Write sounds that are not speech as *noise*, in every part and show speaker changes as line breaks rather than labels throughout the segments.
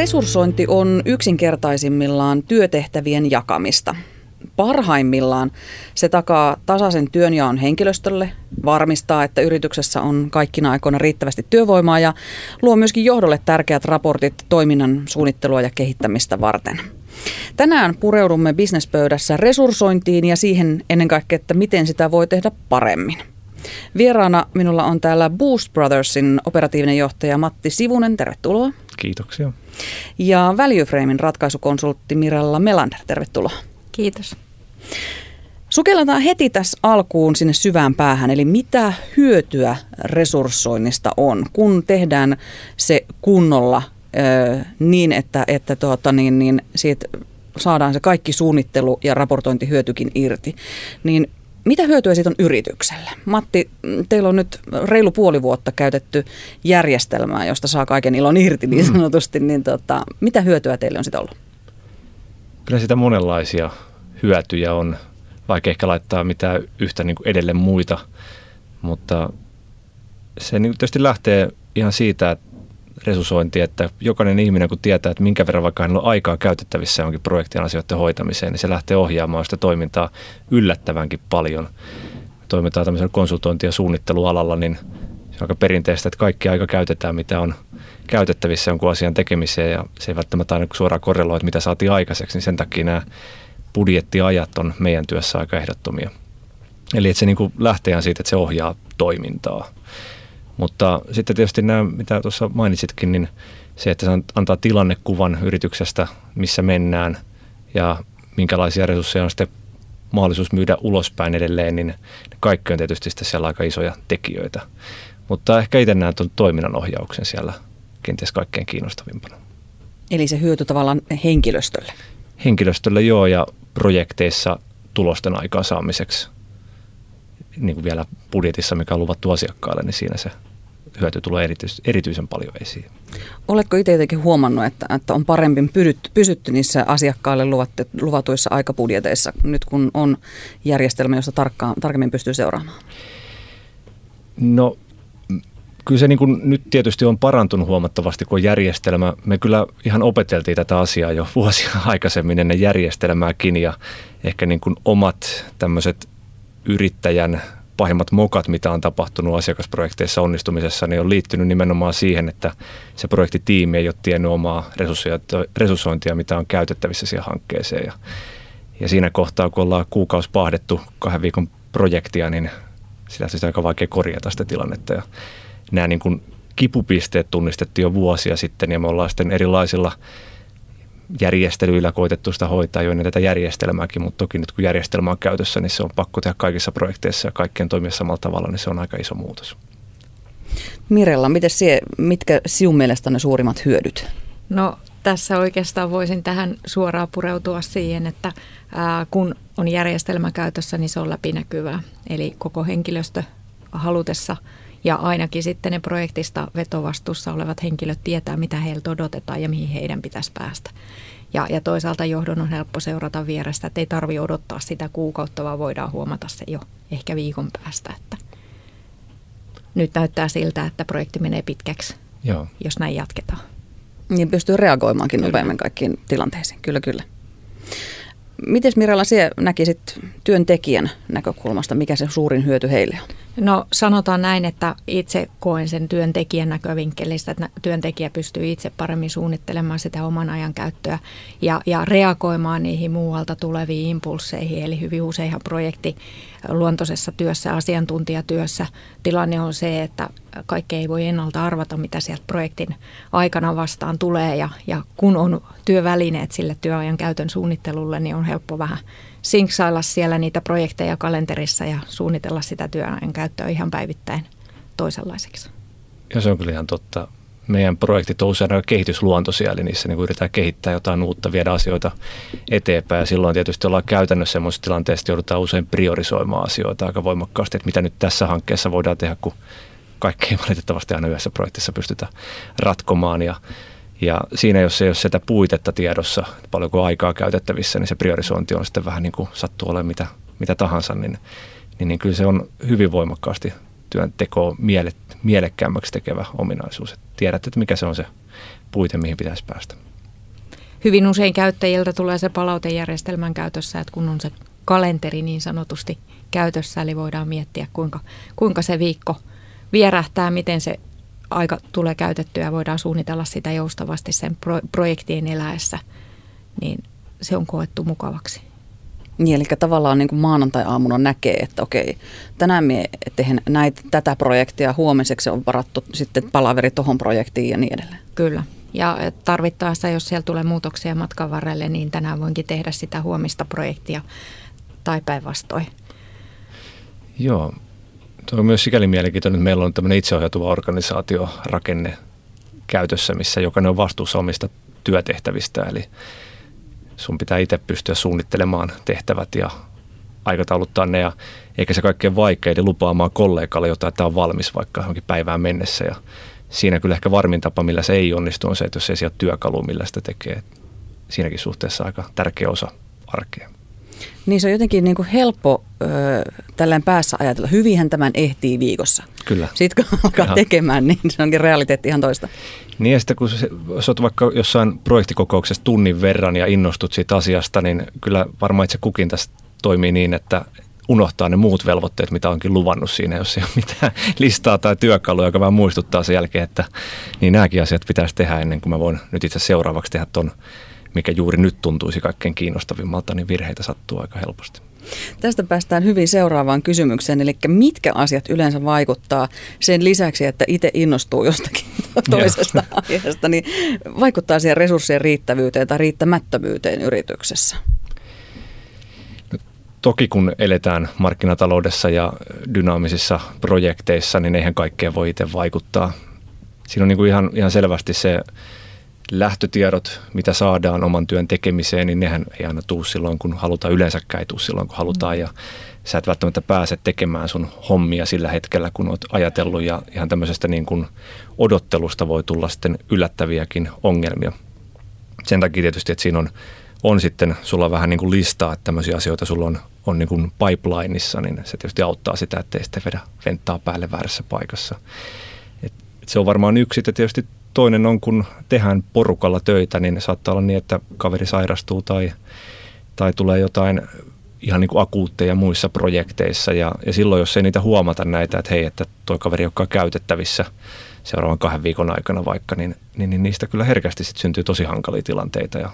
Resurssointi on yksinkertaisimmillaan työtehtävien jakamista. Parhaimmillaan se takaa tasaisen työnjaon henkilöstölle, varmistaa, että yrityksessä on kaikkina aikoina riittävästi työvoimaa ja luo myöskin johdolle tärkeät raportit toiminnan suunnittelua ja kehittämistä varten. Tänään pureudumme bisnespöydässä resurssointiin ja siihen ennen kaikkea, että miten sitä voi tehdä paremmin. Vieraana minulla on täällä Boost Brothersin operatiivinen johtaja Matti Sivunen, tervetuloa.
Kiitoksia.
Ja Valueframein ratkaisukonsultti Mirella Melander, tervetuloa.
Kiitos.
Sukelletaan heti tässä alkuun sinne syvään päähän, eli mitä hyötyä resurssoinnista on, kun tehdään se kunnolla niin, että, että tuota, niin, niin siitä saadaan se kaikki suunnittelu ja raportointihyötykin irti. Niin mitä hyötyä siitä on yritykselle? Matti, teillä on nyt reilu puoli vuotta käytetty järjestelmää, josta saa kaiken ilon irti niin mm. sanotusti. Mm. Niin tota, mitä hyötyä teille on sitten ollut?
Kyllä sitä monenlaisia hyötyjä on. Vaikka ehkä laittaa mitään yhtä niin kuin edelle muita, mutta se niin tietysti lähtee ihan siitä, että resusointi, että jokainen ihminen kun tietää, että minkä verran vaikka hänellä on aikaa käytettävissä jonkin projektin asioiden hoitamiseen, niin se lähtee ohjaamaan sitä toimintaa yllättävänkin paljon. Toimitaan tämmöisellä konsultointi- ja suunnittelualalla, niin se on aika perinteistä, että kaikki aika käytetään, mitä on käytettävissä jonkun asian tekemiseen ja se ei välttämättä aina suoraan korreloi, että mitä saatiin aikaiseksi, niin sen takia nämä budjettiajat on meidän työssä aika ehdottomia. Eli että se niin lähtee siitä, että se ohjaa toimintaa. Mutta sitten tietysti nämä, mitä tuossa mainitsitkin, niin se, että se antaa tilannekuvan yrityksestä, missä mennään ja minkälaisia resursseja on sitten mahdollisuus myydä ulospäin edelleen, niin kaikki on tietysti sitten siellä aika isoja tekijöitä. Mutta ehkä itse näen tuon toiminnan ohjauksen siellä kenties kaikkein kiinnostavimpana.
Eli se hyöty tavallaan henkilöstölle?
Henkilöstölle joo ja projekteissa tulosten aikaansaamiseksi. Niin kuin vielä budjetissa, mikä on luvattu asiakkaalle, niin siinä se hyöty tulee erityis, erityisen paljon esiin.
Oletko itse jotenkin huomannut, että, että on paremmin pysytty, pysytty niissä asiakkaalle luvatte, luvatuissa aikabudjeteissa nyt kun on järjestelmä, josta tarkkaan, tarkemmin pystyy seuraamaan?
No kyllä se niin kuin nyt tietysti on parantunut huomattavasti, kun järjestelmä, me kyllä ihan opeteltiin tätä asiaa jo *laughs* vuosia aikaisemmin ennen järjestelmääkin ja ehkä niin kuin omat tämmöiset yrittäjän pahimmat mokat, mitä on tapahtunut asiakasprojekteissa onnistumisessa, niin on liittynyt nimenomaan siihen, että se projektitiimi ei ole tiennyt omaa resurssointia, mitä on käytettävissä siihen hankkeeseen. Ja, ja siinä kohtaa, kun ollaan kuukausi pahdettu kahden viikon projektia, niin sitä on aika vaikea korjata sitä tilannetta. Ja nämä niin kuin kipupisteet tunnistettiin jo vuosia sitten ja me ollaan sitten erilaisilla järjestelyillä koitettu sitä hoitaa jo ennen tätä järjestelmääkin, mutta toki nyt kun järjestelmä on käytössä, niin se on pakko tehdä kaikissa projekteissa ja kaikkien toimia samalla tavalla, niin se on aika iso muutos.
Mirella, miten sie, mitkä sinun mielestä ne suurimmat hyödyt?
No tässä oikeastaan voisin tähän suoraan pureutua siihen, että ää, kun on järjestelmä käytössä, niin se on läpinäkyvää. Eli koko henkilöstö halutessa – ja ainakin sitten ne projektista vetovastuussa olevat henkilöt tietää, mitä heiltä odotetaan ja mihin heidän pitäisi päästä. Ja, ja toisaalta johdon on helppo seurata vierestä, että ei tarvi odottaa sitä kuukautta, vaan voidaan huomata se jo ehkä viikon päästä, että nyt näyttää siltä, että projekti menee pitkäksi, Joo. jos näin jatketaan.
Niin pystyy reagoimaankin nopeammin kaikkiin tilanteisiin, kyllä kyllä. Miten Mirella, sinä näkisit työntekijän näkökulmasta, mikä se suurin hyöty heille on?
No sanotaan näin, että itse koen sen työntekijän näkövinkkelistä, että työntekijä pystyy itse paremmin suunnittelemaan sitä oman ajan käyttöä ja, ja reagoimaan niihin muualta tuleviin impulseihin. Eli hyvin useinhan projekti luontoisessa työssä, asiantuntijatyössä tilanne on se, että kaikki ei voi ennalta arvata, mitä sieltä projektin aikana vastaan tulee ja, ja kun on työvälineet sille työajan käytön suunnittelulle, niin on helppo vähän sinksailla siellä niitä projekteja kalenterissa ja suunnitella sitä työajan käyttöä ihan päivittäin toisenlaiseksi.
Ja se on kyllä ihan totta. Meidän projektit on usein aika kehitysluontoisia, eli niissä niin yritetään kehittää jotain uutta, viedä asioita eteenpäin. Ja silloin tietysti ollaan käytännössä sellaisessa tilanteessa, joudutaan usein priorisoimaan asioita aika voimakkaasti, että mitä nyt tässä hankkeessa voidaan tehdä, kun kaikki ei valitettavasti aina yhdessä projektissa pystytä ratkomaan. Ja ja siinä, jos ei ole sitä puitetta tiedossa, paljonko aikaa käytettävissä, niin se priorisointi on sitten vähän niin kuin sattuu olemaan mitä, mitä tahansa, niin, niin, niin kyllä se on hyvin voimakkaasti työntekoa miele, mielekkäämmäksi tekevä ominaisuus. Että tiedät, että mikä se on se puite, mihin pitäisi päästä.
hyvin usein käyttäjiltä tulee se palautejärjestelmän käytössä, että kun on se kalenteri niin sanotusti käytössä, eli voidaan miettiä kuinka, kuinka se viikko vierähtää, miten se aika tulee käytettyä ja voidaan suunnitella sitä joustavasti sen pro- projektien eläessä, niin se on koettu mukavaksi.
Niin, eli tavallaan niin kuin maanantai-aamuna näkee, että okei, tänään me tehdään näitä, tätä projektia, huomiseksi on varattu sitten palaveri tuohon projektiin ja niin edelleen.
Kyllä. Ja tarvittaessa, jos siellä tulee muutoksia matkan varrelle, niin tänään voinkin tehdä sitä huomista projektia tai päinvastoin.
Joo, tuo on myös sikäli mielenkiintoinen, että meillä on tämmöinen itseohjautuva organisaatiorakenne käytössä, missä jokainen on vastuussa omista työtehtävistä. Eli sun pitää itse pystyä suunnittelemaan tehtävät ja aikatauluttaa ne ja eikä se kaikkein vaikein, eli lupaamaan kollegalle jotain, että tämä on valmis vaikka johonkin päivään mennessä ja siinä kyllä ehkä varmin tapa, millä se ei onnistu, on se, että jos ei siellä työkalu, millä sitä tekee. Siinäkin suhteessa aika tärkeä osa arkea.
Niin se on jotenkin niin kuin helppo ö, tällään päässä ajatella. Hyvinhän tämän ehtii viikossa.
Kyllä.
Sitten kun *laughs* alkaa ihan. tekemään, niin se onkin realiteetti ihan toista.
Niin ja sitten kun sä olet vaikka jossain projektikokouksessa tunnin verran ja innostut siitä asiasta, niin kyllä varmaan itse kukin tässä toimii niin, että unohtaa ne muut velvoitteet, mitä onkin luvannut siinä, jos ei ole mitään *laughs* listaa tai työkalua, joka vaan muistuttaa sen jälkeen, että niin nämäkin asiat pitäisi tehdä ennen kuin mä voin nyt itse seuraavaksi tehdä ton mikä juuri nyt tuntuisi kaikkein kiinnostavimmalta, niin virheitä sattuu aika helposti.
Tästä päästään hyvin seuraavaan kysymykseen, eli mitkä asiat yleensä vaikuttaa sen lisäksi, että itse innostuu jostakin *laughs* toisesta aiheesta, niin vaikuttaa siihen resurssien riittävyyteen tai riittämättömyyteen yrityksessä?
No, toki kun eletään markkinataloudessa ja dynaamisissa projekteissa, niin eihän kaikkea voi itse vaikuttaa. Siinä on niin kuin ihan, ihan selvästi se lähtötiedot, mitä saadaan oman työn tekemiseen, niin nehän ei aina tuu silloin, kun halutaan. Yleensäkään ei tuu silloin, kun halutaan. Ja sä et välttämättä pääse tekemään sun hommia sillä hetkellä, kun oot ajatellut. Ja ihan tämmöisestä niin kuin odottelusta voi tulla sitten yllättäviäkin ongelmia. Sen takia tietysti, että siinä on, on sitten sulla vähän niin kuin listaa, että tämmöisiä asioita sulla on, on niin kuin pipelineissa, niin se tietysti auttaa sitä, ettei sitten vedä venttaa päälle väärässä paikassa. Se on varmaan yksi, että tietysti toinen on, kun tehdään porukalla töitä, niin saattaa olla niin, että kaveri sairastuu tai, tai tulee jotain ihan niin kuin akuutteja muissa projekteissa. Ja, ja silloin, jos ei niitä huomata näitä, että hei, että toi kaveri joka on käytettävissä seuraavan kahden viikon aikana vaikka, niin, niin, niin niistä kyllä herkästi sit syntyy tosi hankalia tilanteita. Ja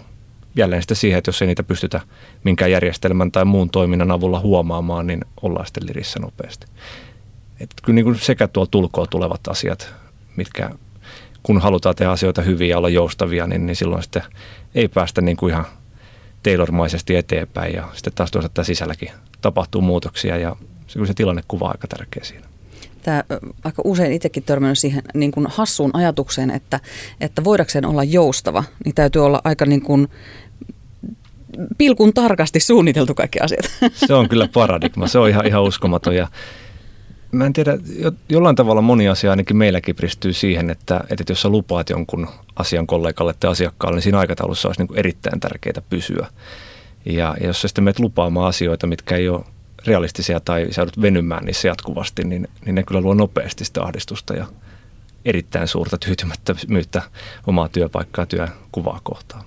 jälleen sitten siihen, että jos ei niitä pystytä minkään järjestelmän tai muun toiminnan avulla huomaamaan, niin ollaan sitten lirissä nopeasti. Et kyllä niin kuin sekä tuolla tulkoa tulevat asiat, mitkä kun halutaan tehdä asioita hyvin ja olla joustavia, niin, niin silloin sitten ei päästä niin kuin ihan tailormaisesti eteenpäin ja sitten taas toisaalta sisälläkin tapahtuu muutoksia ja se, se tilannekuva on aika tärkeä siinä.
Tämä, aika usein itsekin törmännyt siihen niin kuin hassuun ajatukseen, että, että voidakseen olla joustava, niin täytyy olla aika niin kuin pilkun tarkasti suunniteltu kaikki asiat.
Se on kyllä paradigma, se on ihan, ihan uskomaton ja mä en tiedä, jollain tavalla moni asia ainakin meilläkin pristyy siihen, että, että jos sä lupaat jonkun asian kollegalle tai asiakkaalle, niin siinä aikataulussa olisi niin kuin erittäin tärkeää pysyä. Ja, ja jos sä sitten menet lupaamaan asioita, mitkä ei ole realistisia tai sä joudut venymään niissä jatkuvasti, niin, niin ne kyllä luo nopeasti sitä ahdistusta ja erittäin suurta tyytymättömyyttä omaa työpaikkaa työkuvaa kohtaan.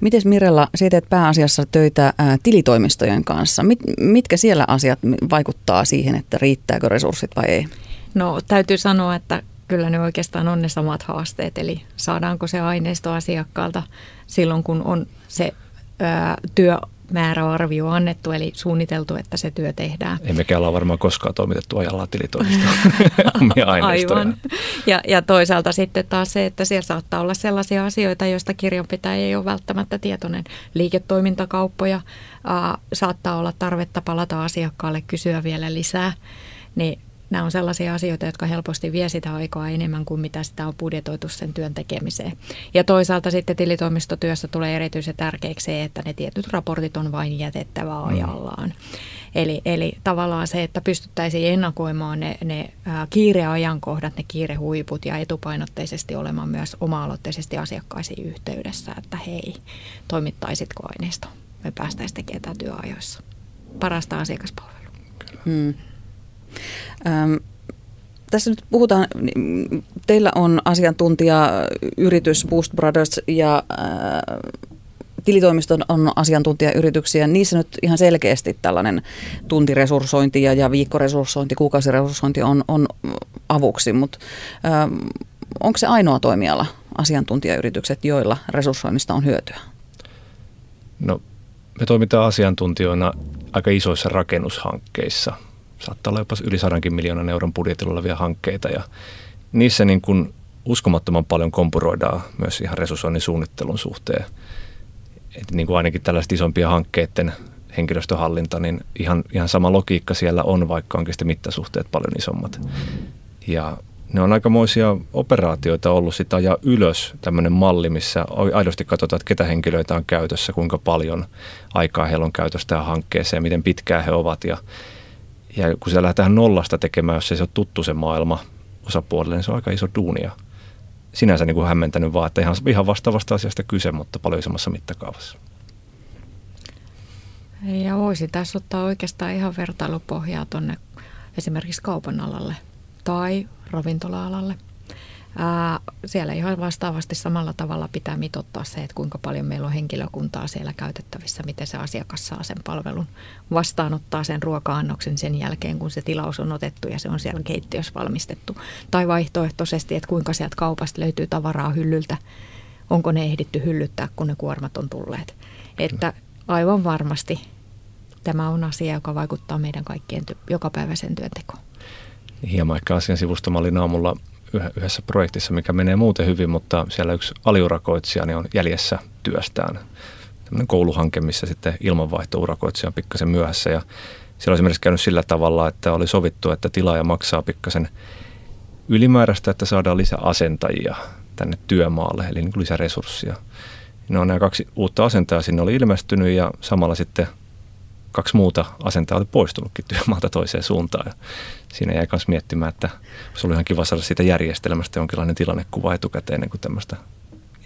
Miten Mirella, siitä teet pääasiassa töitä tilitoimistojen kanssa. Mit, mitkä siellä asiat vaikuttaa siihen, että riittääkö resurssit vai ei?
No täytyy sanoa, että kyllä ne oikeastaan on ne samat haasteet. Eli saadaanko se aineisto asiakkaalta silloin, kun on se ää, työ määräarvio annettu, eli suunniteltu, että se työ tehdään.
Ei mekään ole varmaan koskaan toimitettu ajallaan tilitoimistoon *laughs* *laughs* omia aineistoja. Aivan.
Ja, ja toisaalta sitten taas se, että siellä saattaa olla sellaisia asioita, joista kirjanpitäjä ei ole välttämättä tietoinen. Liiketoimintakauppoja äh, saattaa olla tarvetta palata asiakkaalle, kysyä vielä lisää. Niin nämä on sellaisia asioita, jotka helposti vie sitä aikaa enemmän kuin mitä sitä on budjetoitu sen työn tekemiseen. Ja toisaalta sitten tilitoimistotyössä tulee erityisen tärkeäksi se, että ne tietyt raportit on vain jätettävä mm. ajallaan. Mm. Eli, eli tavallaan se, että pystyttäisiin ennakoimaan ne, ne kiireajankohdat, ne kiirehuiput ja etupainotteisesti olemaan myös oma-aloitteisesti asiakkaisiin yhteydessä, että hei, toimittaisitko aineisto? Me päästäisiin tekemään tämä työajoissa. Parasta asiakaspalvelua. Hmm.
Öm, tässä nyt puhutaan, teillä on asiantuntijayritys Boost Brothers ja äh, tilitoimiston on asiantuntijayrityksiä. Niissä nyt ihan selkeästi tällainen tuntiresurssointi ja, ja viikkoresurssointi, kuukausiresurssointi on, on avuksi, mutta äh, onko se ainoa toimiala asiantuntijayritykset, joilla resurssoinnista on hyötyä?
No, me toimitaan asiantuntijoina aika isoissa rakennushankkeissa. Saattaa olla jopa yli sadankin miljoonan euron budjetilla olevia hankkeita ja niissä niin kuin uskomattoman paljon kompuroidaan myös ihan resurssoinnin suunnittelun suhteen. Et niin kuin ainakin tällaiset isompia hankkeiden henkilöstöhallinta, niin ihan, ihan sama logiikka siellä on, vaikka onkin sitten mittasuhteet paljon isommat. Ja ne on aikamoisia operaatioita ollut sitä ajaa ylös tämmöinen malli, missä aidosti katsotaan, että ketä henkilöitä on käytössä, kuinka paljon aikaa heillä on käytössä tähän hankkeeseen, miten pitkään he ovat. Ja, ja kun siellä lähdetään nollasta tekemään, jos ei se ole tuttu se maailma osapuolelle, niin se on aika iso duunia. Sinänsä niin kuin hämmentänyt vaan, että ihan, ihan vastaavasta asiasta kyse, mutta paljon isommassa mittakaavassa.
Ja voisi tässä ottaa oikeastaan ihan vertailupohjaa tuonne esimerkiksi kaupan alalle tai ravintola-alalle. Ää, siellä ihan vastaavasti samalla tavalla pitää mitottaa se, että kuinka paljon meillä on henkilökuntaa siellä käytettävissä, miten se asiakas saa sen palvelun vastaanottaa sen ruoka-annoksen sen jälkeen, kun se tilaus on otettu ja se on siellä keittiössä valmistettu. Tai vaihtoehtoisesti, että kuinka sieltä kaupasta löytyy tavaraa hyllyltä, onko ne ehditty hyllyttää, kun ne kuormat on tulleet. Että aivan varmasti tämä on asia, joka vaikuttaa meidän kaikkien ty- jokapäiväiseen työntekoon
hieman ehkä asian sivusta. Mä olin aamulla yhdessä projektissa, mikä menee muuten hyvin, mutta siellä yksi aliurakoitsija niin on jäljessä työstään. Tämmöinen kouluhanke, missä sitten ilmanvaihtourakoitsija on pikkasen myöhässä ja siellä on esimerkiksi käynyt sillä tavalla, että oli sovittu, että tilaaja maksaa pikkasen ylimääräistä, että saadaan lisää asentajia tänne työmaalle, eli niin lisäresurssia. No nämä kaksi uutta asentajaa sinne oli ilmestynyt ja samalla sitten – kaksi muuta asentaa oli poistunutkin työmaalta toiseen suuntaan. Ja siinä jäi myös miettimään, että se oli ihan kiva saada siitä järjestelmästä jonkinlainen tilannekuva etukäteen ennen kuin tämmöistä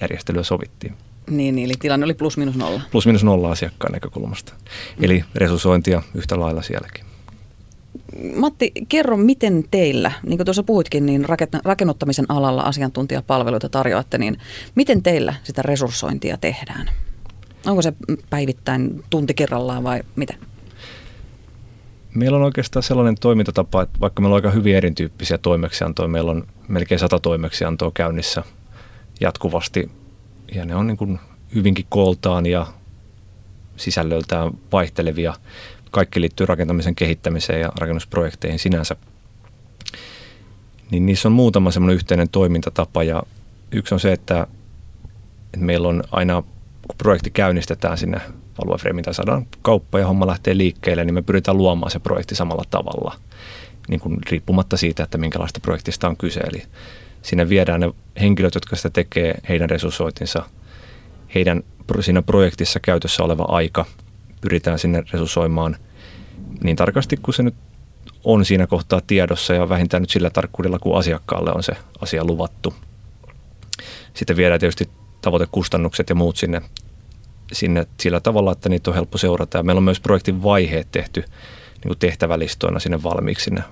järjestelyä sovittiin.
Niin, eli tilanne oli plus minus nolla.
Plus minus nolla asiakkaan näkökulmasta. Mm. Eli resurssointia yhtä lailla sielläkin.
Matti, kerro, miten teillä, niin kuin tuossa puhuitkin, niin rakennuttamisen alalla asiantuntijapalveluita tarjoatte, niin miten teillä sitä resurssointia tehdään? Onko se päivittäin tunti kerrallaan vai mitä?
Meillä on oikeastaan sellainen toimintatapa, että vaikka meillä on aika hyvin erityyppisiä toimeksiantoja, meillä on melkein sata toimeksiantoa käynnissä jatkuvasti ja ne on niin kuin hyvinkin kooltaan ja sisällöltään vaihtelevia. Kaikki liittyy rakentamisen kehittämiseen ja rakennusprojekteihin sinänsä. Niin niissä on muutama semmoinen yhteinen toimintatapa ja yksi on se, että, että meillä on aina kun projekti käynnistetään sinne aluefreimiin tai saadaan kauppa ja homma lähtee liikkeelle, niin me pyritään luomaan se projekti samalla tavalla, niin kuin riippumatta siitä, että minkälaista projektista on kyse. Eli sinne viedään ne henkilöt, jotka sitä tekee, heidän resurssoitinsa, heidän siinä projektissa käytössä oleva aika, pyritään sinne resurssoimaan niin tarkasti kuin se nyt on siinä kohtaa tiedossa ja vähintään nyt sillä tarkkuudella, kun asiakkaalle on se asia luvattu. Sitten viedään tietysti tavoitekustannukset ja muut sinne, sinne sillä tavalla, että niitä on helppo seurata. Ja meillä on myös projektin vaiheet tehty niin kuin tehtävälistoina sinne valmiiksi sinne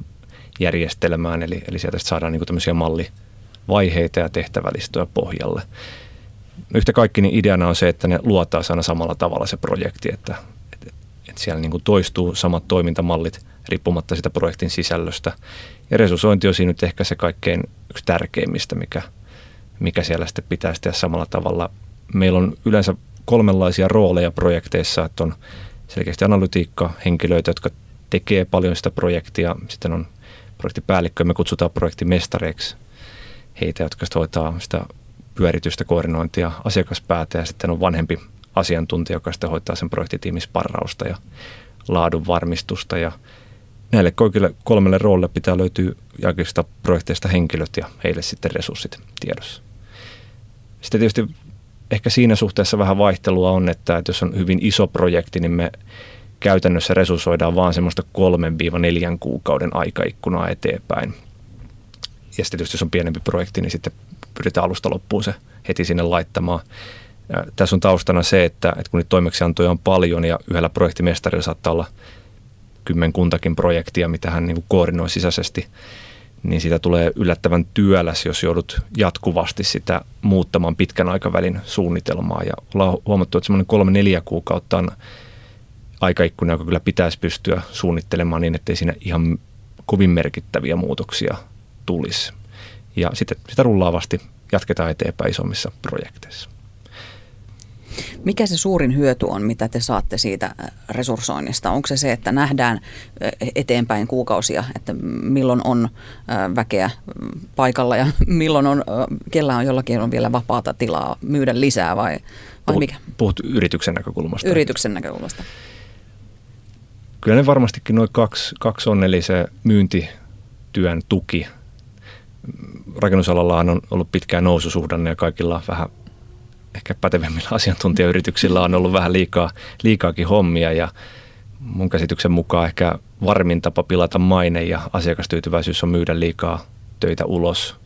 järjestelmään, eli, eli sieltä saadaan niin kuin tämmöisiä mallivaiheita ja tehtävälistoja pohjalle. Yhtä kaikki niin ideana on se, että ne luotaan aina samalla tavalla se projekti, että, että, että siellä niin kuin toistuu samat toimintamallit riippumatta sitä projektin sisällöstä. Ja resurssointi on siinä nyt ehkä se kaikkein yksi tärkeimmistä, mikä – mikä siellä sitten pitäisi tehdä samalla tavalla. Meillä on yleensä kolmenlaisia rooleja projekteissa, että on selkeästi analytiikka, henkilöitä, jotka tekee paljon sitä projektia. Sitten on projektipäällikkö, me kutsutaan projektimestareiksi heitä, jotka sitten hoitaa sitä pyöritystä, koordinointia, asiakaspäätä ja sitten on vanhempi asiantuntija, joka sitten hoitaa sen projektitiimisparrausta ja laadun varmistusta ja näille kaikille kolmelle roolille pitää löytyä jakista projekteista henkilöt ja heille sitten resurssit tiedossa. Sitten tietysti ehkä siinä suhteessa vähän vaihtelua on, että, että jos on hyvin iso projekti, niin me käytännössä resurssoidaan vaan semmoista 3-4 kuukauden aikaikkunaa eteenpäin. Ja sitten tietysti jos on pienempi projekti, niin sitten pyritään alusta loppuun se heti sinne laittamaan. Ja tässä on taustana se, että, että kun niitä toimeksiantoja on paljon ja yhdellä projektimestarilla saattaa olla kymmenkuntakin projektia, mitä hän niin kuin koordinoi sisäisesti, niin siitä tulee yllättävän työläs, jos joudut jatkuvasti sitä muuttamaan pitkän aikavälin suunnitelmaa. Ja ollaan huomattu, että semmoinen kolme neljä kuukautta on aikaikkuna, joka kyllä pitäisi pystyä suunnittelemaan niin, ettei siinä ihan kovin merkittäviä muutoksia tulisi. Ja sitten sitä rullaavasti jatketaan eteenpäin isommissa projekteissa.
Mikä se suurin hyöty on, mitä te saatte siitä äh, resurssoinnista? Onko se se, että nähdään äh, eteenpäin kuukausia, että milloin on äh, väkeä paikalla ja *laughs* milloin on, kellä on jollakin on vielä vapaata tilaa myydä lisää vai, vai
puhut,
mikä?
Puhut yrityksen näkökulmasta.
Yrityksen näkökulmasta.
Kyllä ne varmastikin noin kaksi, kaksi on, eli se myyntityön tuki. Rakennusalalla on ollut pitkään noususuhdanne ja kaikilla vähän ehkä pätevimmillä asiantuntijayrityksillä on ollut vähän liikaa, liikaakin hommia ja mun käsityksen mukaan ehkä varmin tapa pilata maine ja asiakastyytyväisyys on myydä liikaa töitä ulos.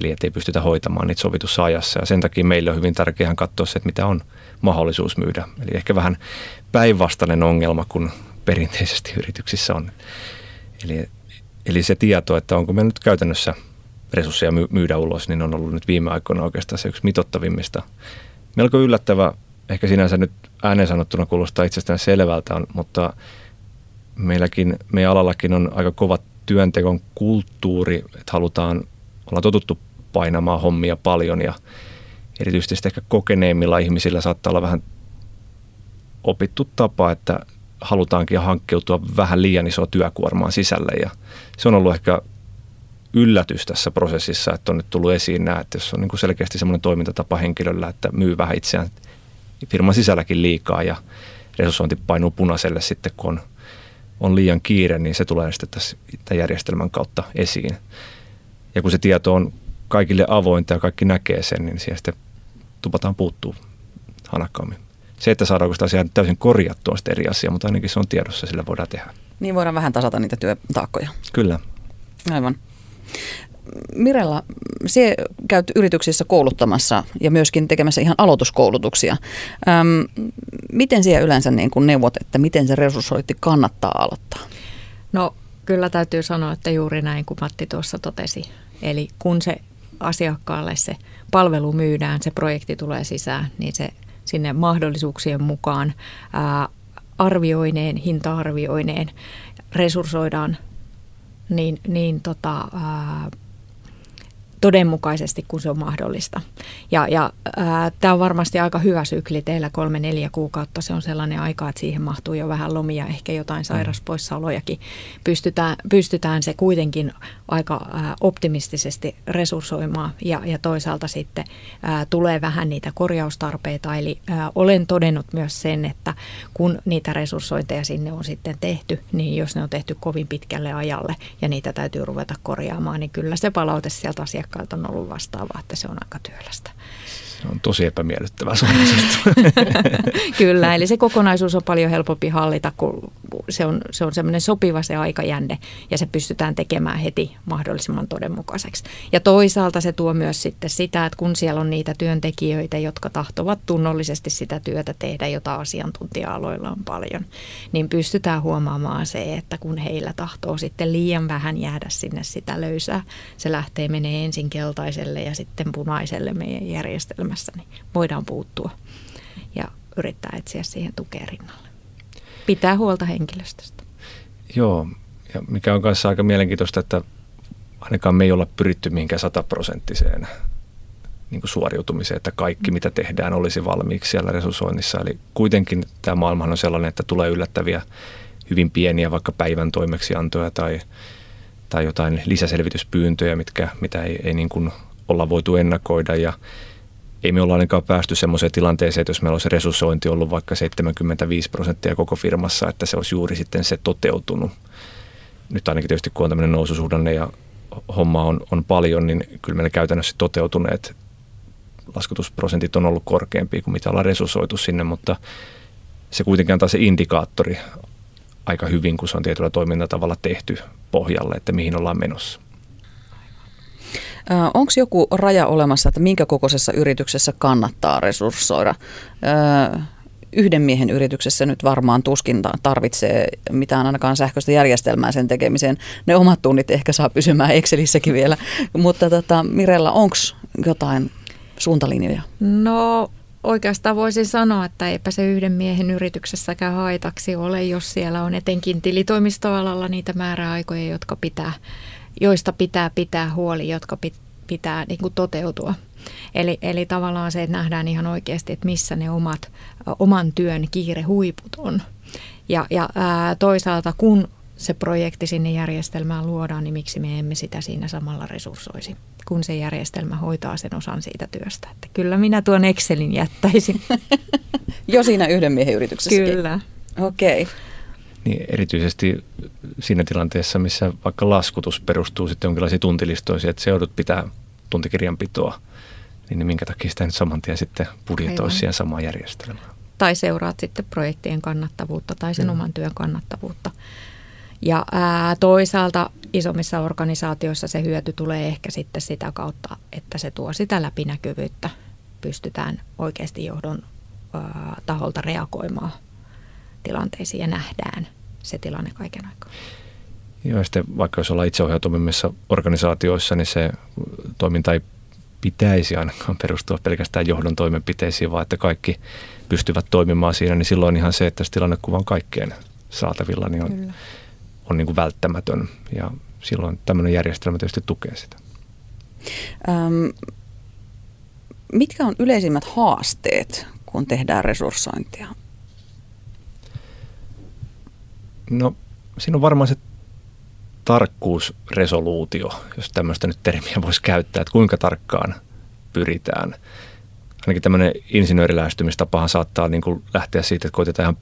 Eli ettei pystytä hoitamaan niitä sovitussa ajassa. Ja sen takia meille on hyvin tärkeää katsoa se, että mitä on mahdollisuus myydä. Eli ehkä vähän päinvastainen ongelma kuin perinteisesti yrityksissä on. Eli, eli se tieto, että onko me nyt käytännössä – resursseja myydä ulos, niin on ollut nyt viime aikoina oikeastaan se yksi mitottavimmista. Melko yllättävä, ehkä sinänsä nyt ääneen sanottuna kuulostaa itsestään selvältä, on, mutta meilläkin, meidän alallakin on aika kova työntekon kulttuuri, että halutaan, olla totuttu painamaan hommia paljon ja erityisesti ehkä kokeneimmilla ihmisillä saattaa olla vähän opittu tapa, että halutaankin hankkeutua vähän liian isoa työkuormaa sisälle ja se on ollut ehkä yllätys tässä prosessissa, että on nyt tullut esiin nämä, että jos on niin kuin selkeästi semmoinen toimintatapa henkilöllä, että myy vähän itseään firman sisälläkin liikaa ja resurssointi painuu punaiselle sitten, kun on, on liian kiire, niin se tulee sitten tässä tämän järjestelmän kautta esiin. Ja kun se tieto on kaikille avointa ja kaikki näkee sen, niin siihen sitten tupataan puuttuu hanakkaammin. Se, että saadaanko sitä asiaa täysin korjattua on sitten eri asia, mutta ainakin se on tiedossa, sillä voidaan tehdä.
Niin voidaan vähän tasata niitä työtaakkoja.
Kyllä.
Aivan. Mirella, se käyt yrityksissä kouluttamassa ja myöskin tekemässä ihan aloituskoulutuksia. Öm, miten siellä yleensä niin kun neuvot, että miten se resurssointi kannattaa aloittaa?
No kyllä täytyy sanoa, että juuri näin kuin Matti tuossa totesi. Eli kun se asiakkaalle se palvelu myydään, se projekti tulee sisään, niin se sinne mahdollisuuksien mukaan ää, arvioineen, hinta-arvioineen resurssoidaan niin, niin tota, ää, todenmukaisesti, kun se on mahdollista. Ja, ja tämä on varmasti aika hyvä sykli teillä, kolme neljä kuukautta. Se on sellainen aika, että siihen mahtuu jo vähän lomia, ehkä jotain mm. sairaspoissaolojakin. Pystytään, pystytään se kuitenkin aika ää, optimistisesti resurssoimaan ja, ja toisaalta sitten ää, tulee vähän niitä korjaustarpeita. Eli ää, olen todennut myös sen, että kun niitä resurssointeja sinne on sitten tehty, niin jos ne on tehty kovin pitkälle ajalle ja niitä täytyy ruveta korjaamaan, niin kyllä se palaute sieltä asiakkailta on ollut vastaava, että se on aika työlästä.
Se on tosi epämiellyttävää *laughs*
Kyllä, eli se kokonaisuus on paljon helpompi hallita, kun se on, se on semmoinen sopiva se aikajänne ja se pystytään tekemään heti mahdollisimman todenmukaiseksi. Ja toisaalta se tuo myös sitten sitä, että kun siellä on niitä työntekijöitä, jotka tahtovat tunnollisesti sitä työtä tehdä, jota asiantuntija-aloilla on paljon, niin pystytään huomaamaan se, että kun heillä tahtoo sitten liian vähän jäädä sinne sitä löysää, se lähtee menee ensin keltaiselle ja sitten punaiselle meidän järjestelmässä, niin voidaan puuttua ja yrittää etsiä siihen tukea rinnalle pitää huolta henkilöstöstä.
Joo, ja mikä on kanssa aika mielenkiintoista, että ainakaan me ei olla pyritty mihinkään sataprosenttiseen niin kuin suoriutumiseen, että kaikki mitä tehdään olisi valmiiksi siellä resurssoinnissa. Eli kuitenkin tämä maailma on sellainen, että tulee yllättäviä hyvin pieniä vaikka päivän toimeksiantoja tai, tai jotain lisäselvityspyyntöjä, mitkä, mitä ei, ei niin kuin olla voitu ennakoida. Ja ei me olla ainakaan päästy semmoiseen tilanteeseen, että jos meillä olisi resurssointi ollut vaikka 75 prosenttia koko firmassa, että se olisi juuri sitten se toteutunut. Nyt ainakin tietysti kun on tämmöinen noususuhdanne ja homma on, on paljon, niin kyllä meillä käytännössä toteutuneet laskutusprosentit on ollut korkeampia kuin mitä ollaan resurssoitu sinne, mutta se kuitenkin antaa se indikaattori aika hyvin, kun se on tietyllä toimintatavalla tehty pohjalle, että mihin ollaan menossa.
Onko joku raja olemassa, että minkä kokoisessa yrityksessä kannattaa resurssoida? yhden miehen yrityksessä nyt varmaan tuskin tarvitsee mitään ainakaan sähköistä järjestelmää sen tekemiseen. Ne omat tunnit ehkä saa pysymään Excelissäkin vielä. Mutta tota, Mirella, onko jotain suuntalinjoja?
No oikeastaan voisin sanoa, että eipä se yhden miehen yrityksessäkään haitaksi ole, jos siellä on etenkin tilitoimistoalalla niitä määräaikoja, jotka pitää, joista pitää pitää huoli, jotka pitää niin kuin toteutua. Eli, eli tavallaan se, että nähdään ihan oikeasti, että missä ne omat, oman työn kiirehuiput on. Ja, ja ää, toisaalta kun se projekti sinne järjestelmään luodaan, niin miksi me emme sitä siinä samalla resurssoisi, kun se järjestelmä hoitaa sen osan siitä työstä. Että kyllä minä tuon Excelin jättäisin. *laughs*
jo siinä yhden miehen yrityksessä.
Kyllä.
Okei. Okay.
Niin erityisesti siinä tilanteessa, missä vaikka laskutus perustuu sitten jonkinlaisiin tuntilistoihin, että se joudut pitää tuntikirjanpitoa, niin minkä takia sitä nyt saman tien sitten budjetoisi siihen samaan järjestelmään.
Tai seuraat sitten projektien kannattavuutta tai sen mm. oman työn kannattavuutta. Ja ää, toisaalta isommissa organisaatioissa se hyöty tulee ehkä sitten sitä kautta, että se tuo sitä läpinäkyvyyttä. Pystytään oikeasti johdon ää, taholta reagoimaan tilanteisiin ja nähdään se tilanne kaiken aikaa.
Joo, ja sitten vaikka jos ollaan itseohjautumimmissa organisaatioissa, niin se toiminta ei pitäisi ainakaan perustua pelkästään johdon toimenpiteisiin, vaan että kaikki pystyvät toimimaan siinä, niin silloin ihan se, että se tilannekuva on kaikkeen saatavilla, niin on, Kyllä on niin kuin välttämätön ja silloin tämmöinen järjestelmä tietysti tukee sitä.
Öm, mitkä on yleisimmät haasteet, kun tehdään resurssointia?
No siinä on varmaan se tarkkuusresoluutio, jos tämmöistä nyt termiä voisi käyttää, että kuinka tarkkaan pyritään. Ainakin tämmöinen insinöörilähestymistapahan saattaa niin kuin lähteä siitä, että koitetaan ihan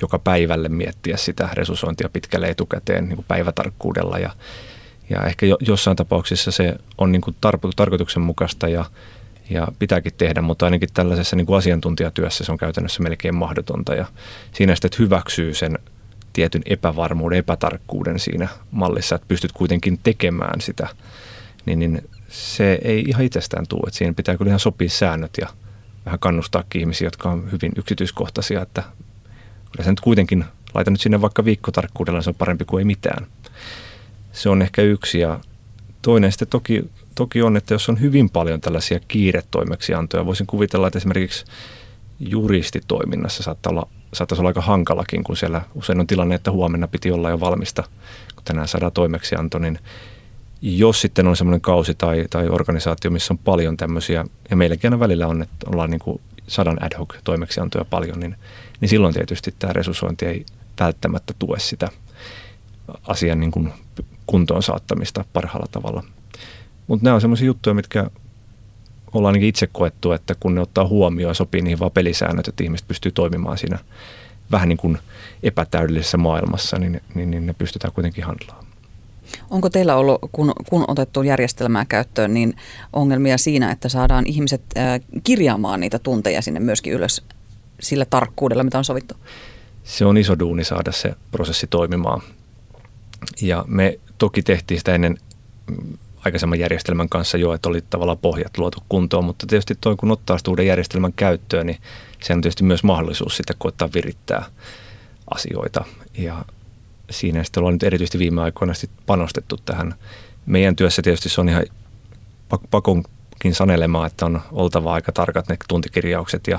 joka päivälle miettiä sitä resusointia pitkälle etukäteen niin kuin päivätarkkuudella ja, ja ehkä jo, jossain tapauksissa se on niin kuin tarpo, tarkoituksenmukaista ja, ja pitääkin tehdä, mutta ainakin tällaisessa niin kuin asiantuntijatyössä se on käytännössä melkein mahdotonta ja siinä sitten, että hyväksyy sen tietyn epävarmuuden, epätarkkuuden siinä mallissa, että pystyt kuitenkin tekemään sitä, niin, niin se ei ihan itsestään tule. Että siinä pitää kyllä ihan sopia säännöt ja vähän kannustaa ihmisiä, jotka on hyvin yksityiskohtaisia, että kyllä se nyt kuitenkin, laita nyt sinne vaikka viikkotarkkuudella, se on parempi kuin ei mitään. Se on ehkä yksi ja toinen sitten toki, toki on, että jos on hyvin paljon tällaisia kiiretoimeksiantoja, voisin kuvitella, että esimerkiksi juristitoiminnassa saattaa olla, saattaisi olla aika hankalakin, kun siellä usein on tilanne, että huomenna piti olla jo valmista, kun tänään saadaan toimeksianto, niin jos sitten on semmoinen kausi tai, tai organisaatio, missä on paljon tämmöisiä, ja meilläkin aina välillä on, että ollaan niin kuin sadan ad hoc toimeksiantoja paljon, niin niin silloin tietysti tämä resurssointi ei välttämättä tue sitä asian niin kuin kuntoon saattamista parhaalla tavalla. Mutta nämä on sellaisia juttuja, mitkä ollaan ainakin itse koettu, että kun ne ottaa huomioon ja sopii niihin vaan pelisäännöt, että ihmiset pystyy toimimaan siinä vähän niin kuin epätäydellisessä maailmassa, niin, niin, niin ne pystytään kuitenkin handlaamaan.
Onko teillä ollut, kun, kun otettu järjestelmää käyttöön, niin ongelmia siinä, että saadaan ihmiset äh, kirjaamaan niitä tunteja sinne myöskin ylös sillä tarkkuudella, mitä on sovittu?
Se on iso duuni saada se prosessi toimimaan. Ja me toki tehtiin sitä ennen aikaisemman järjestelmän kanssa jo, että oli tavallaan pohjat luotu kuntoon, mutta tietysti toi, kun ottaa uuden järjestelmän käyttöön, niin se on tietysti myös mahdollisuus sitten koittaa virittää asioita. Ja siinä sitten ollaan nyt erityisesti viime aikoina panostettu tähän. Meidän työssä tietysti se on ihan pakonkin sanelemaa, että on oltava aika tarkat ne tuntikirjaukset ja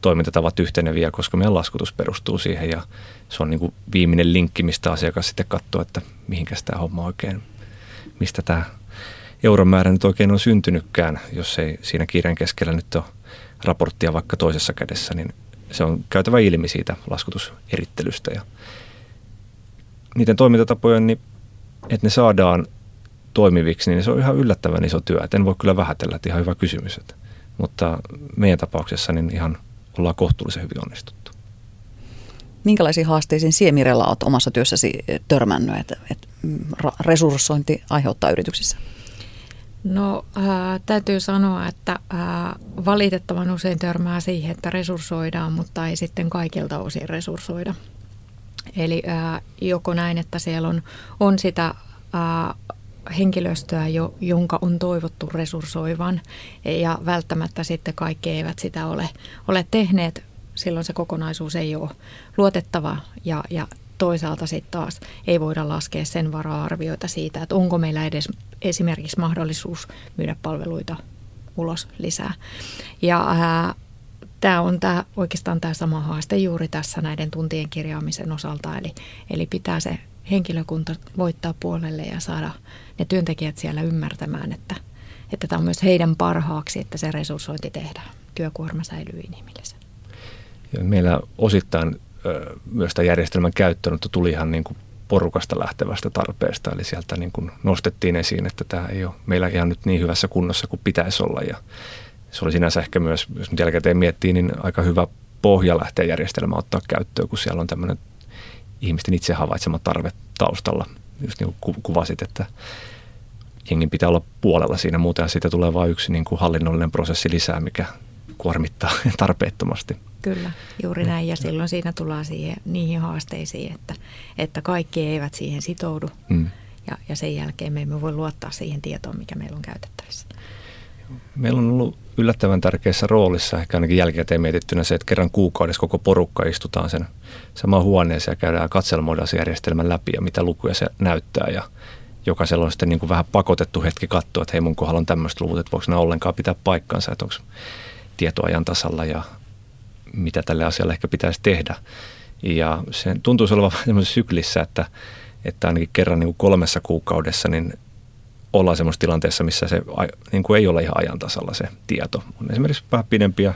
toimintatavat yhteneviä, koska meidän laskutus perustuu siihen ja se on niin kuin viimeinen linkki, mistä asiakas sitten katsoo, että mihinkä tämä homma oikein, mistä tämä euromäärä nyt oikein on syntynytkään, jos ei siinä kiireen keskellä nyt ole raporttia vaikka toisessa kädessä, niin se on käytävä ilmi siitä laskutuserittelystä ja niiden toimintatapojen, niin että ne saadaan toimiviksi, niin se on ihan yllättävän iso työ. Et en voi kyllä vähätellä, että ihan hyvä kysymys. Että, mutta meidän tapauksessa niin ihan ollaan kohtuullisen hyvin onnistuttu.
Minkälaisiin haasteisiin Siemirellä olet omassa työssäsi törmännyt, että, että resurssointi aiheuttaa yrityksissä?
No äh, täytyy sanoa, että äh, valitettavan usein törmää siihen, että resurssoidaan, mutta ei sitten kaikilta osin resurssoida. Eli äh, joko näin, että siellä on, on sitä äh, henkilöstöä, jo, jonka on toivottu resurssoivan ja välttämättä sitten kaikki eivät sitä ole, ole tehneet silloin se kokonaisuus ei ole luotettava ja, ja toisaalta sitten taas ei voida laskea sen varaa arvioita siitä, että onko meillä edes esimerkiksi mahdollisuus myydä palveluita ulos lisää. Ja tämä on tää, oikeastaan tämä sama haaste juuri tässä näiden tuntien kirjaamisen osalta, eli, eli pitää se henkilökunta voittaa puolelle ja saada ne työntekijät siellä ymmärtämään, että, että tämä on myös heidän parhaaksi, että se resurssointi tehdään. Työkuorma säilyy inhimillisen.
Meillä osittain myös tämän järjestelmän käyttöönotto tuli ihan niin kuin porukasta lähtevästä tarpeesta. Eli sieltä niin kuin nostettiin esiin, että tämä ei ole meillä ihan nyt niin hyvässä kunnossa kuin pitäisi olla. Ja se oli sinänsä ehkä myös, jos nyt jälkikäteen miettii, niin aika hyvä pohja lähteä järjestelmä ottaa käyttöön, kun siellä on tämmöinen ihmisten itse havaitsema tarve taustalla. Just niin kuin kuvasit, että jengin pitää olla puolella siinä, muuten siitä tulee vain yksi niin kuin hallinnollinen prosessi lisää, mikä kuormittaa *laughs* tarpeettomasti.
Kyllä, juuri näin. Ja silloin siinä tullaan siihen, niihin haasteisiin, että, että kaikki eivät siihen sitoudu. Mm. Ja, ja sen jälkeen me emme voi luottaa siihen tietoon, mikä meillä on käytettävissä.
Meillä on ollut yllättävän tärkeässä roolissa, ehkä ainakin jälkikäteen mietittynä se, että kerran kuukaudessa koko porukka istutaan sen samaan huoneeseen ja käydään katselmoidaan läpi ja mitä lukuja se näyttää. Ja jokaisella on sitten niin kuin vähän pakotettu hetki katsoa, että hei mun kohdalla on tämmöiset luvut, että voiko nämä ollenkaan pitää paikkansa, että onko tietoajan tasalla ja mitä tälle asialle ehkä pitäisi tehdä. Ja se tuntuisi olevan *laughs* semmoisessa syklissä, että, että ainakin kerran niin kuin kolmessa kuukaudessa niin ollaan semmoisessa tilanteessa, missä se niin kuin ei ole ihan ajan tasalla se tieto. On esimerkiksi vähän pidempiä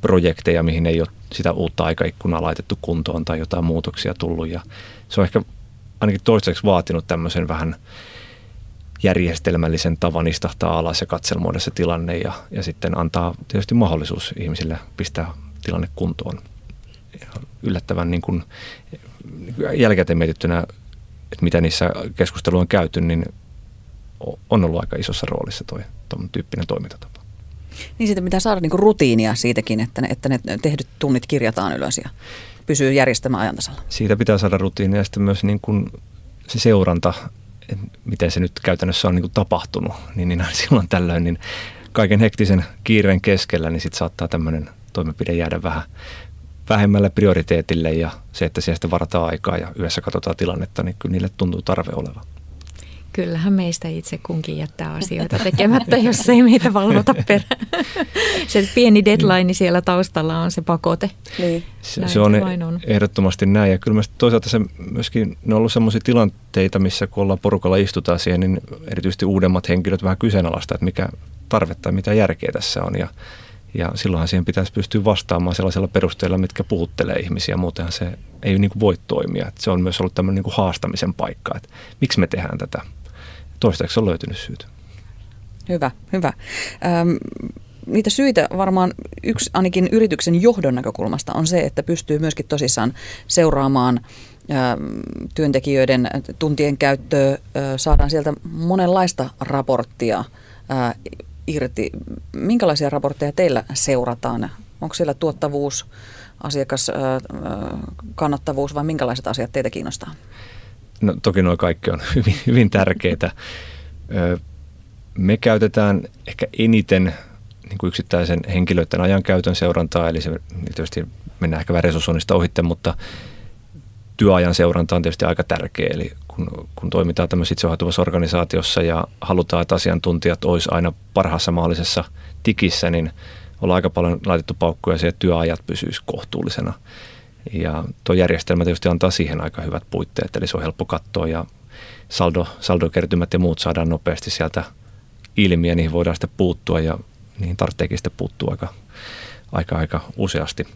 projekteja, mihin ei ole sitä uutta aikaikkunaa laitettu kuntoon tai jotain muutoksia tullut. Ja se on ehkä ainakin toistaiseksi vaatinut tämmöisen vähän järjestelmällisen tavan istahtaa alas ja katselmoida se tilanne ja, ja sitten antaa tietysti mahdollisuus ihmisille pistää tilanne kuntoon. Ja yllättävän niin kuin, jälkikäteen mietittynä, että mitä niissä keskusteluissa on käyty, niin on ollut aika isossa roolissa tuo tyyppinen toimintatapa.
Niin sitten pitää saada niin rutiinia siitäkin, että ne, että ne tehdyt tunnit kirjataan ylös ja pysyy järjestämään ajantasalla.
Siitä pitää saada rutiinia ja sitten myös niin kuin se seuranta, miten se nyt käytännössä on niin kuin tapahtunut, niin, niin *laughs* silloin tällöin niin kaiken hektisen kiireen keskellä, niin sitten saattaa tämmöinen toimenpide jäädä vähän vähemmälle prioriteetille ja se, että sitten varataan aikaa ja yhdessä katsotaan tilannetta, niin kyllä niille tuntuu tarve olevan.
Kyllähän meistä itse kunkin jättää asioita tekemättä, jos ei meitä valvota perään. Se pieni deadline siellä taustalla on se pakote.
Niin. Se, se on, on ehdottomasti näin. Ja kyllä toisaalta se myöskin, ne on ollut sellaisia tilanteita, missä kun ollaan porukalla istutaan siihen, niin erityisesti uudemmat henkilöt vähän kyseenalaista, että mikä tarvetta, mitä järkeä tässä on. Ja ja silloinhan siihen pitäisi pystyä vastaamaan sellaisella perusteella, mitkä puhuttelee ihmisiä. Muutenhan se ei niin kuin voi toimia. Että se on myös ollut tämmöinen niin kuin haastamisen paikka, että miksi me tehdään tätä. Toistaiseksi on löytynyt syyt.
Hyvä, hyvä. Ähm, niitä syitä varmaan yksi ainakin yrityksen johdon näkökulmasta on se, että pystyy myöskin tosissaan seuraamaan työntekijöiden tuntien käyttöä, saadaan sieltä monenlaista raporttia irti. Minkälaisia raportteja teillä seurataan? Onko siellä tuottavuus, asiakas, kannattavuus vai minkälaiset asiat teitä kiinnostaa?
No toki nuo kaikki on *laughs* hyvin, hyvin tärkeitä. Me käytetään ehkä eniten niin kuin yksittäisen henkilöiden ajankäytön seurantaa, eli se tietysti mennään ehkä resurssoinnista ohitte, mutta työajan seuranta on tietysti aika tärkeä. Eli kun, kun toimitaan tämmöisessä itseohjautuvassa organisaatiossa ja halutaan, että asiantuntijat olisi aina parhaassa mahdollisessa tikissä, niin ollaan aika paljon laitettu paukkuja siihen, että työajat pysyisi kohtuullisena. Ja tuo järjestelmä tietysti antaa siihen aika hyvät puitteet, eli se on helppo katsoa ja saldo, saldokertymät ja muut saadaan nopeasti sieltä ilmi ja niihin voidaan sitten puuttua ja niihin tarvitseekin sitten puuttua aika, aika, aika useasti.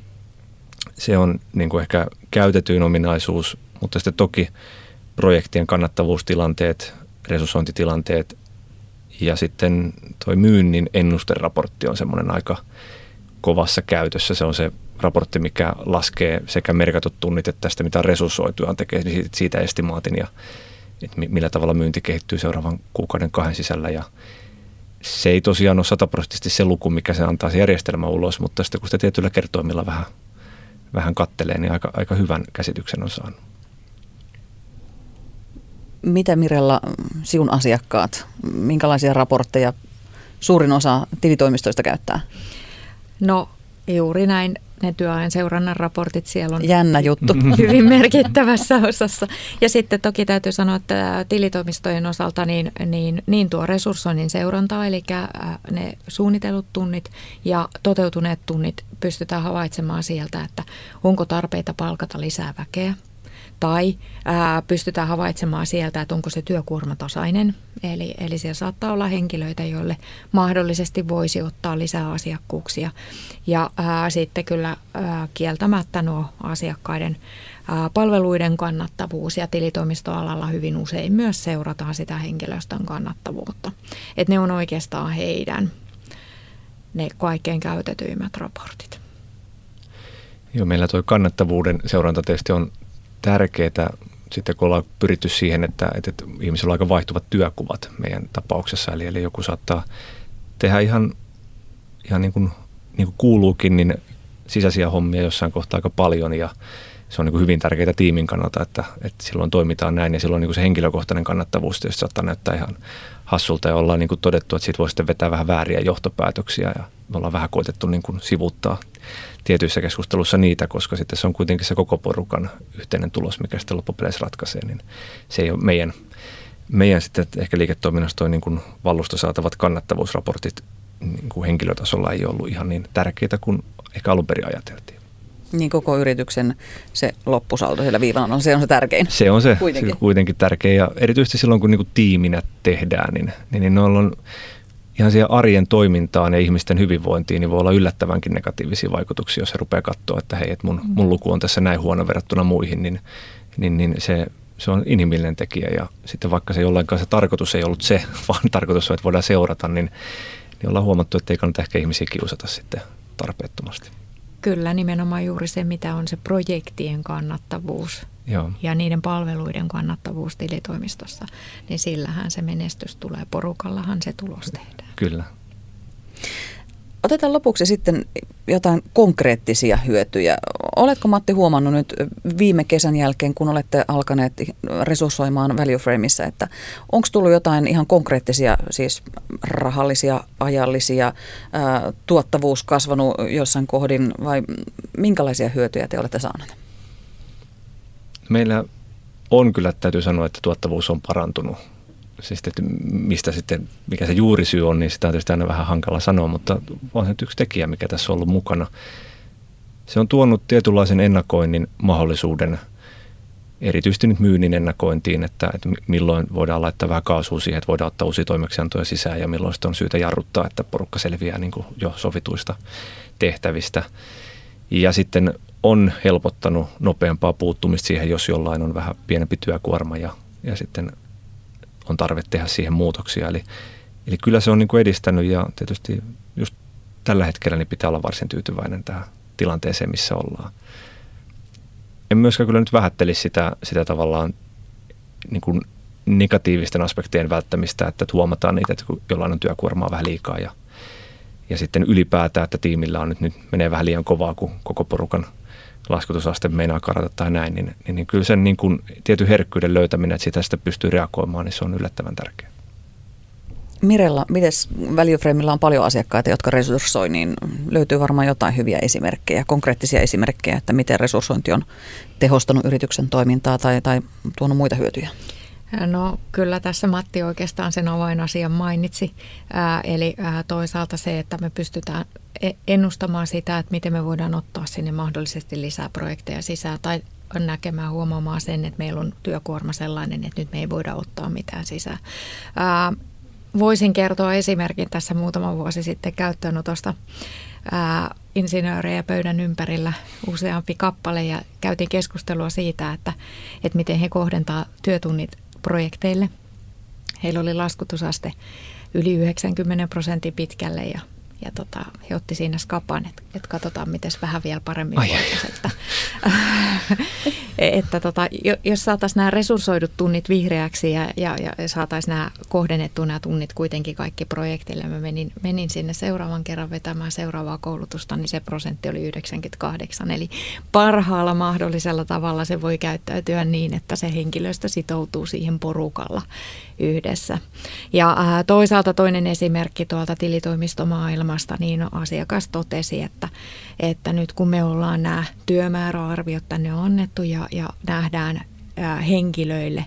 Se on niin kuin ehkä käytetyin ominaisuus, mutta sitten toki projektien kannattavuustilanteet, resurssointitilanteet ja sitten tuo myynnin ennusteraportti on semmoinen aika kovassa käytössä. Se on se raportti, mikä laskee sekä merkatut tunnit että tästä, mitä resurssoituaan tekee, niin siitä estimaatin ja että millä tavalla myynti kehittyy seuraavan kuukauden kahden sisällä. Ja se ei tosiaan ole sataprosenttisesti se luku, mikä se antaa se järjestelmä ulos, mutta sitten kun sitä tietyllä kertoimilla vähän, vähän kattelee, niin aika, aika hyvän käsityksen on saanut.
Mitä Mirella sinun asiakkaat, minkälaisia raportteja suurin osa tilitoimistoista käyttää?
No juuri näin. Ne työajan seurannan raportit siellä on
Jännä juttu. *laughs*
hyvin merkittävässä osassa. Ja sitten toki täytyy sanoa, että tilitoimistojen osalta niin, niin, niin tuo resurssoinnin seuranta, eli ne suunnitellut tunnit ja toteutuneet tunnit pystytään havaitsemaan sieltä, että onko tarpeita palkata lisää väkeä – tai ää, pystytään havaitsemaan sieltä, että onko se työkuorma tasainen. Eli, eli siellä saattaa olla henkilöitä, joille mahdollisesti voisi ottaa lisää asiakkuuksia. Ja ää, sitten kyllä ää, kieltämättä nuo asiakkaiden ää, palveluiden kannattavuus ja tilitoimistoalalla hyvin usein myös seurataan sitä henkilöstön kannattavuutta. Että ne on oikeastaan heidän ne kaikkein käytetyimmät raportit.
Joo, meillä tuo kannattavuuden seuranta tietysti on tärkeää sitten kun ollaan pyritty siihen, että, että ihmisillä on aika vaihtuvat työkuvat meidän tapauksessa. Eli, eli joku saattaa tehdä ihan, ihan niin, kuin, niin kuin kuuluukin, niin sisäisiä hommia jossain kohtaa aika paljon. Ja se on niin kuin hyvin tärkeää tiimin kannalta, että, että silloin toimitaan näin. Ja silloin niin kuin se henkilökohtainen kannattavuus tietysti saattaa näyttää ihan hassulta. Ja ollaan niin kuin todettu, että siitä voi sitten vetää vähän vääriä johtopäätöksiä. Ja me ollaan vähän koitettu niin kuin sivuttaa tietyissä keskustelussa niitä, koska sitten se on kuitenkin se koko porukan yhteinen tulos, mikä sitten loppupeleissä ratkaisee, niin se ei ole meidän, meidän sitten ehkä liiketoiminnasta niin kuin vallusta saatavat kannattavuusraportit niin kuin henkilötasolla ei ollut ihan niin tärkeitä kuin ehkä alun perin ajateltiin.
Niin koko yrityksen se loppusaldo siellä viivana on, se on se tärkein.
Se on se kuitenkin, kuitenkin tärkein ja erityisesti silloin kun niin kuin tiiminä tehdään, niin, niin, niin on ihan siihen arjen toimintaan ja ihmisten hyvinvointiin, niin voi olla yllättävänkin negatiivisia vaikutuksia, jos se rupeaa katsoa, että hei, että mun, mm. mun luku on tässä näin huono verrattuna muihin, niin, niin, niin se, se on inhimillinen tekijä. Ja sitten vaikka se jollain se tarkoitus ei ollut se, *laughs* vaan tarkoitus on, että voidaan seurata, niin, niin ollaan huomattu, että ei kannata ehkä ihmisiä kiusata sitten tarpeettomasti.
Kyllä, nimenomaan juuri se, mitä on se projektien kannattavuus Joo. ja niiden palveluiden kannattavuus tilitoimistossa, niin sillähän se menestys tulee, porukallahan se tulos tehdään.
Kyllä.
Otetaan lopuksi sitten jotain konkreettisia hyötyjä. Oletko Matti huomannut nyt viime kesän jälkeen, kun olette alkaneet resurssoimaan Value Frameissa, että onko tullut jotain ihan konkreettisia, siis rahallisia, ajallisia, ää, tuottavuus kasvanut jossain kohdin vai minkälaisia hyötyjä te olette saaneet?
Meillä on kyllä, täytyy sanoa, että tuottavuus on parantunut. Siis, että mistä sitten, mikä se juurisyy on, niin sitä on tietysti aina vähän hankala sanoa, mutta on se yksi tekijä, mikä tässä on ollut mukana. Se on tuonut tietynlaisen ennakoinnin mahdollisuuden, erityisesti nyt myynnin ennakointiin, että, että milloin voidaan laittaa vähän kaasua siihen, että voidaan ottaa uusia toimeksiantoja sisään ja milloin sitten on syytä jarruttaa, että porukka selviää niin kuin jo sovituista tehtävistä. Ja sitten on helpottanut nopeampaa puuttumista siihen, jos jollain on vähän pienempi työkuorma ja, ja sitten on tarve tehdä siihen muutoksia. Eli, eli kyllä se on niin kuin edistänyt ja tietysti just tällä hetkellä niin pitää olla varsin tyytyväinen tähän tilanteeseen, missä ollaan. En myöskään kyllä nyt vähättelisi sitä, sitä tavallaan niin kuin negatiivisten aspektien välttämistä, että huomataan niitä, että jollain on työkuormaa vähän liikaa ja, ja sitten ylipäätään, että tiimillä on nyt, nyt menee vähän liian kovaa, kun koko porukan – laskutusaste meinaa karata tai näin, niin, niin, niin kyllä sen niin kuin tietyn herkkyyden löytäminen, että sitä pystyy reagoimaan, niin se on yllättävän tärkeää.
Mirella, miten Value on paljon asiakkaita, jotka resurssoi, niin löytyy varmaan jotain hyviä esimerkkejä, konkreettisia esimerkkejä, että miten resurssointi on tehostanut yrityksen toimintaa tai, tai tuonut muita hyötyjä?
No kyllä tässä Matti oikeastaan sen avainasian mainitsi, ää, eli ää, toisaalta se, että me pystytään e, ennustamaan sitä, että miten me voidaan ottaa sinne mahdollisesti lisää projekteja sisään tai näkemään huomaamaan sen, että meillä on työkuorma sellainen, että nyt me ei voida ottaa mitään sisään. Ää, voisin kertoa esimerkin tässä muutama vuosi sitten käyttöönotosta insinöörejä pöydän ympärillä useampi kappale ja käytiin keskustelua siitä, että, että miten he kohdentaa työtunnit projekteille. Heillä oli laskutusaste yli 90 prosentin pitkälle ja ja tota, he otti siinä skapan, että, että katsotaan, miten vähän vielä paremmin voitaisiin. Että, *laughs* että tota, jos saataisiin nämä resurssoidut tunnit vihreäksi ja, ja, ja saataisiin nämä kohdennettu nämä tunnit kuitenkin kaikki projektille. Mä menin, menin sinne seuraavan kerran vetämään seuraavaa koulutusta, niin se prosentti oli 98. Eli parhaalla mahdollisella tavalla se voi käyttäytyä niin, että se henkilöstö sitoutuu siihen porukalla yhdessä. Ja ää, toisaalta toinen esimerkki tuolta tilitoimistomaailmasta niin asiakas totesi, että, että nyt kun me ollaan nämä työmääräarviot tänne annettu ja, ja nähdään henkilöille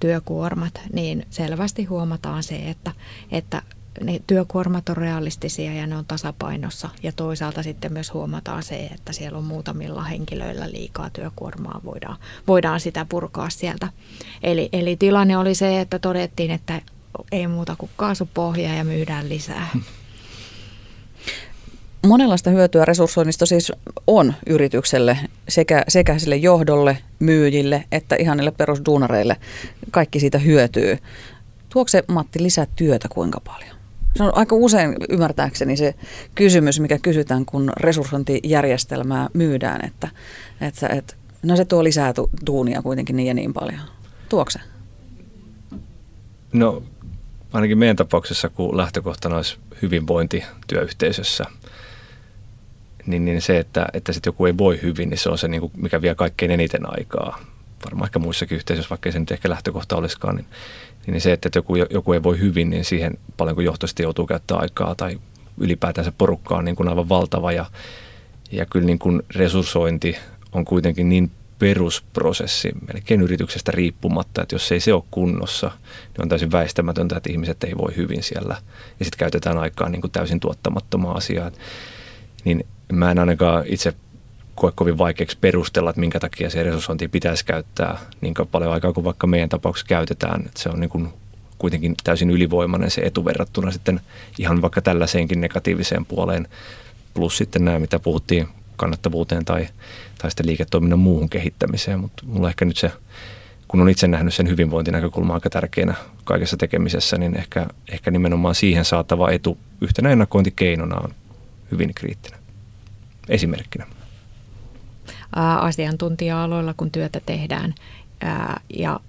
työkuormat, niin selvästi huomataan se, että, että ne työkuormat on realistisia ja ne on tasapainossa. Ja toisaalta sitten myös huomataan se, että siellä on muutamilla henkilöillä liikaa työkuormaa, voidaan, voidaan sitä purkaa sieltä. Eli, eli tilanne oli se, että todettiin, että ei muuta kuin kaasupohja ja myydään lisää.
Monenlaista hyötyä resurssoinnista siis on yritykselle sekä, sekä sille johdolle, myyjille että ihan niille perusduunareille. Kaikki siitä hyötyy. Tuokse se Matti lisää työtä kuinka paljon? Se on aika usein ymmärtääkseni se kysymys, mikä kysytään, kun resurssointijärjestelmää myydään, että, että, että no se tuo lisää tu- tuunia kuitenkin niin ja niin paljon. Tuokse?
No ainakin meidän tapauksessa, kun lähtökohtana olisi hyvinvointi työyhteisössä, niin, niin se, että, että sit joku ei voi hyvin, niin se on se, niin kuin, mikä vie kaikkein eniten aikaa. Varmaan ehkä muissakin yhteisöissä, vaikka se nyt ehkä lähtökohta olisikaan, niin, niin se, että joku, joku ei voi hyvin, niin siihen paljon kuin johtoisesti joutuu käyttämään aikaa tai ylipäätään se porukka on niin kuin aivan valtava ja, ja kyllä niin kuin resurssointi on kuitenkin niin perusprosessi melkein yrityksestä riippumatta, että jos ei se ole kunnossa, niin on täysin väistämätöntä, että ihmiset ei voi hyvin siellä ja sitten käytetään aikaa niin kuin täysin tuottamattomaa asiaa. Niin mä en ainakaan itse koe kovin vaikeaksi perustella, että minkä takia se resurssointi pitäisi käyttää niin paljon aikaa kuin vaikka meidän tapauksessa käytetään. Että se on niin kuin kuitenkin täysin ylivoimainen se etu verrattuna sitten ihan vaikka tällaiseenkin negatiiviseen puoleen. Plus sitten nämä, mitä puhuttiin kannattavuuteen tai, tai sitten liiketoiminnan muuhun kehittämiseen. Mutta mulla ehkä nyt se, kun on itse nähnyt sen hyvinvointinäkökulman aika tärkeänä kaikessa tekemisessä, niin ehkä, ehkä nimenomaan siihen saatava etu yhtenä ennakointikeinona on hyvin kriittinen. Esimerkkinä
asiantuntija-aloilla, kun työtä tehdään ja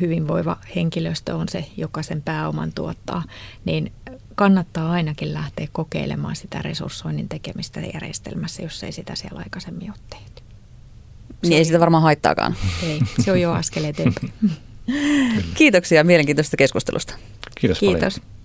hyvinvoiva henkilöstö on se, joka sen pääoman tuottaa, niin kannattaa ainakin lähteä kokeilemaan sitä resurssoinnin tekemistä järjestelmässä, jos ei sitä siellä aikaisemmin ole tehty.
Niin ei sitä varmaan haittaakaan.
Ei, se on jo askel eteenpäin. *laughs*
Kiitoksia mielenkiintoisesta keskustelusta.
Kiitos, Kiitos. paljon.